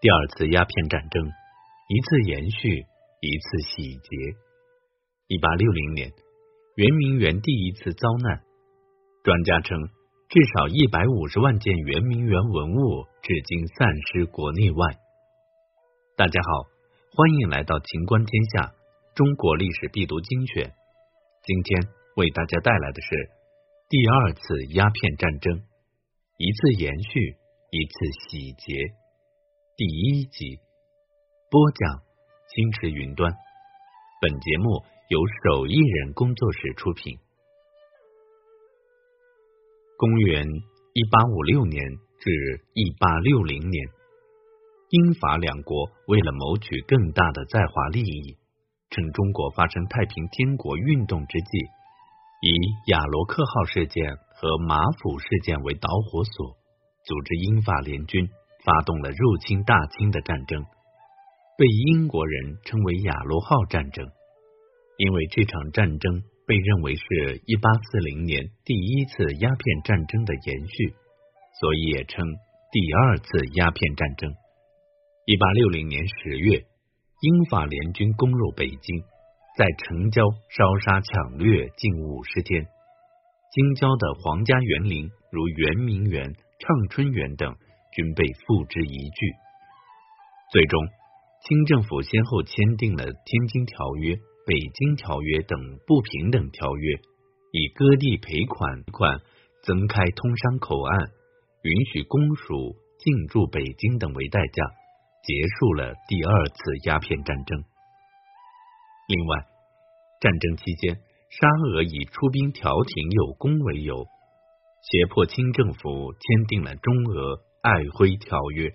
第二次鸦片战争，一次延续，一次洗劫。一八六零年，圆明园第一次遭难，专家称至少一百五十万件圆明园文物至今散失国内外。大家好，欢迎来到秦观天下中国历史必读精选。今天为大家带来的是第二次鸦片战争，一次延续，一次洗劫。第一集播讲，青池云端。本节目由手艺人工作室出品。公元一八五六年至一八六零年，英法两国为了谋取更大的在华利益，趁中国发生太平天国运动之际，以亚罗克号事件和马府事件为导火索，组织英法联军。发动了入侵大清的战争，被英国人称为亚罗号战争。因为这场战争被认为是一八四零年第一次鸦片战争的延续，所以也称第二次鸦片战争。一八六零年十月，英法联军攻入北京，在城郊烧杀抢掠近五十天，京郊的皇家园林如圆明园、畅春园等。均被付之一炬。最终，清政府先后签订了《天津条约》《北京条约》等不平等条约，以割地赔款、款增开通商口岸、允许公署进驻北京等为代价，结束了第二次鸦片战争。另外，战争期间，沙俄以出兵调停有功为由，胁迫清政府签订了中俄。《瑷珲条约》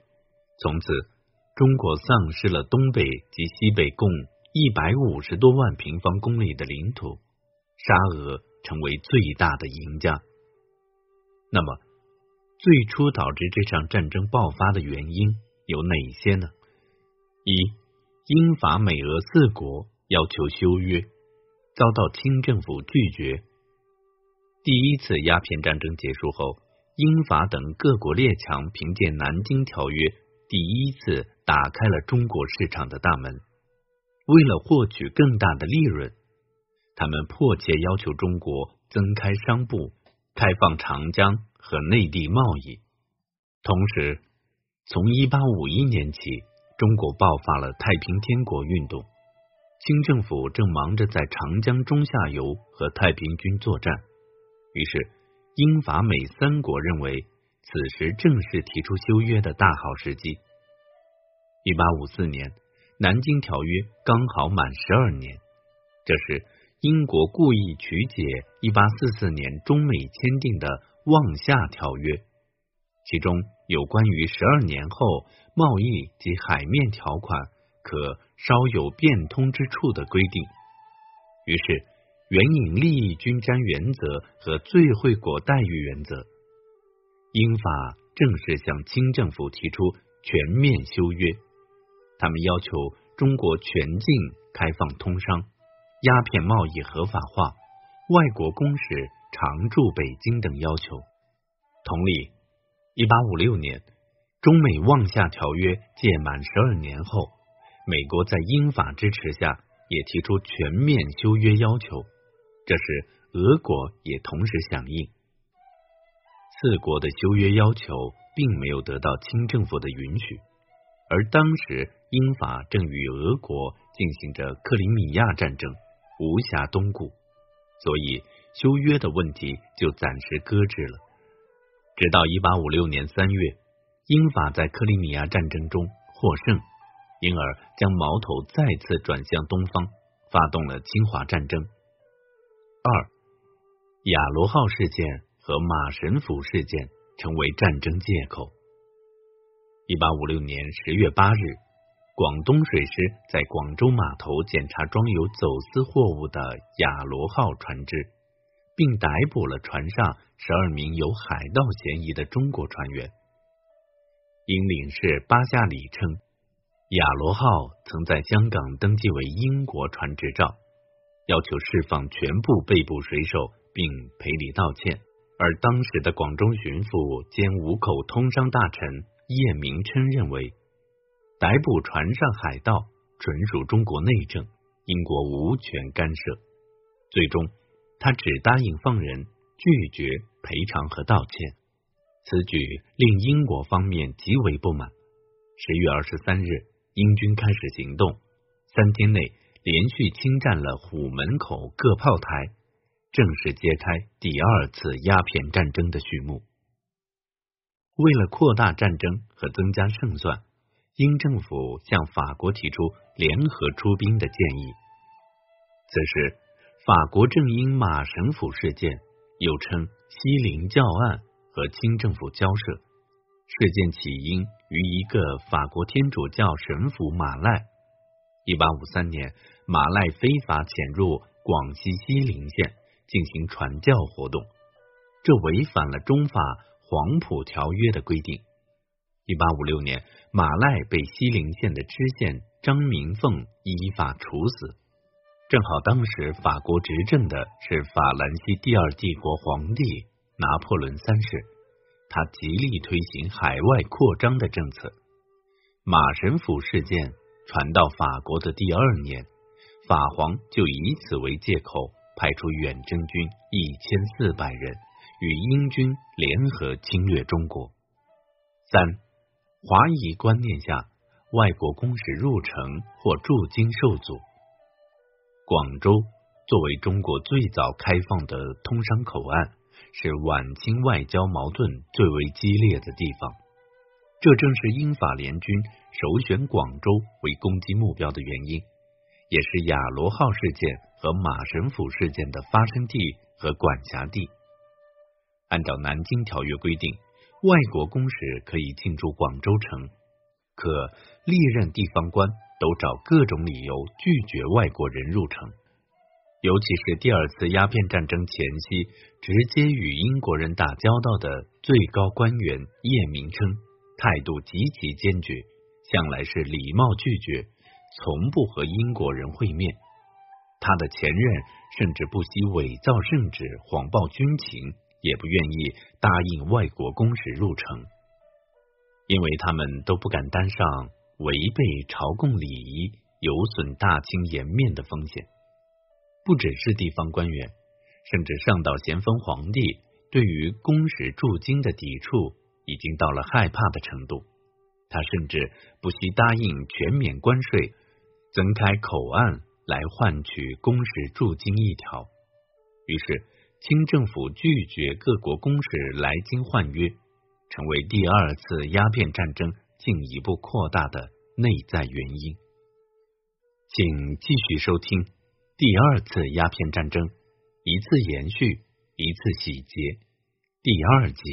从此，中国丧失了东北及西北共一百五十多万平方公里的领土，沙俄成为最大的赢家。那么，最初导致这场战争爆发的原因有哪些呢？一、英法美俄四国要求修约，遭到清政府拒绝。第一次鸦片战争结束后。英法等各国列强凭借《南京条约》，第一次打开了中国市场的大门。为了获取更大的利润，他们迫切要求中国增开商埠，开放长江和内地贸易。同时，从一八五一年起，中国爆发了太平天国运动，清政府正忙着在长江中下游和太平军作战，于是。英法美三国认为，此时正是提出修约的大好时机。一八五四年，《南京条约》刚好满十二年，这时英国故意曲解一八四四年中美签订的《望夏条约》，其中有关于十二年后贸易及海面条款可稍有变通之处的规定，于是。援引利益均沾原则和最惠国待遇原则，英法正式向清政府提出全面修约。他们要求中国全境开放通商、鸦片贸易合法化、外国公使常驻北京等要求。同理，一八五六年，中美望夏条约届满十二年后，美国在英法支持下也提出全面修约要求。这时，俄国也同时响应。四国的修约要求并没有得到清政府的允许，而当时英法正与俄国进行着克里米亚战争，无暇东顾，所以修约的问题就暂时搁置了。直到一八五六年三月，英法在克里米亚战争中获胜，因而将矛头再次转向东方，发动了侵华战争。二，亚罗号事件和马神甫事件成为战争借口。一八五六年十月八日，广东水师在广州码头检查装有走私货物的亚罗号船只，并逮捕了船上十二名有海盗嫌疑的中国船员。英领事巴夏里称，亚罗号曾在香港登记为英国船执照。要求释放全部被捕水手，并赔礼道歉。而当时的广州巡抚兼五口通商大臣叶明琛认为，逮捕船上海盗纯属中国内政，英国无权干涉。最终，他只答应放人，拒绝赔偿和道歉。此举令英国方面极为不满。十月二十三日，英军开始行动，三天内连续侵占了虎门口各炮台，正式揭开第二次鸦片战争的序幕。为了扩大战争和增加胜算，英政府向法国提出联合出兵的建议。此时，法国正因马神甫事件，又称西林教案，和清政府交涉。事件起因于一个法国天主教神父马赖。一八五三年，马赖非法潜入广西西陵县进行传教活动，这违反了中法。黄埔条约的规定，一八五六年，马赖被西陵县的知县张明凤依法处死。正好当时法国执政的是法兰西第二帝国皇帝拿破仑三世，他极力推行海外扩张的政策。马神甫事件传到法国的第二年，法皇就以此为借口，派出远征军一千四百人。与英军联合侵略中国。三，华夷观念下，外国公使入城或驻京受阻。广州作为中国最早开放的通商口岸，是晚清外交矛盾最为激烈的地方。这正是英法联军首选广州为攻击目标的原因，也是亚罗号事件和马神甫事件的发生地和管辖地。按照南京条约规定，外国公使可以进驻广州城，可历任地方官都找各种理由拒绝外国人入城。尤其是第二次鸦片战争前夕，直接与英国人打交道的最高官员叶明琛，态度极其坚决，向来是礼貌拒绝，从不和英国人会面。他的前任甚至不惜伪造圣旨，谎报军情。也不愿意答应外国公使入城，因为他们都不敢担上违背朝贡礼仪、有损大清颜面的风险。不只是地方官员，甚至上到咸丰皇帝，对于公使驻京的抵触已经到了害怕的程度。他甚至不惜答应全免关税，增开口岸来换取公使驻京一条。于是。清政府拒绝各国公使来京换约，成为第二次鸦片战争进一步扩大的内在原因。请继续收听第二次鸦片战争，一次延续，一次洗劫，第二集。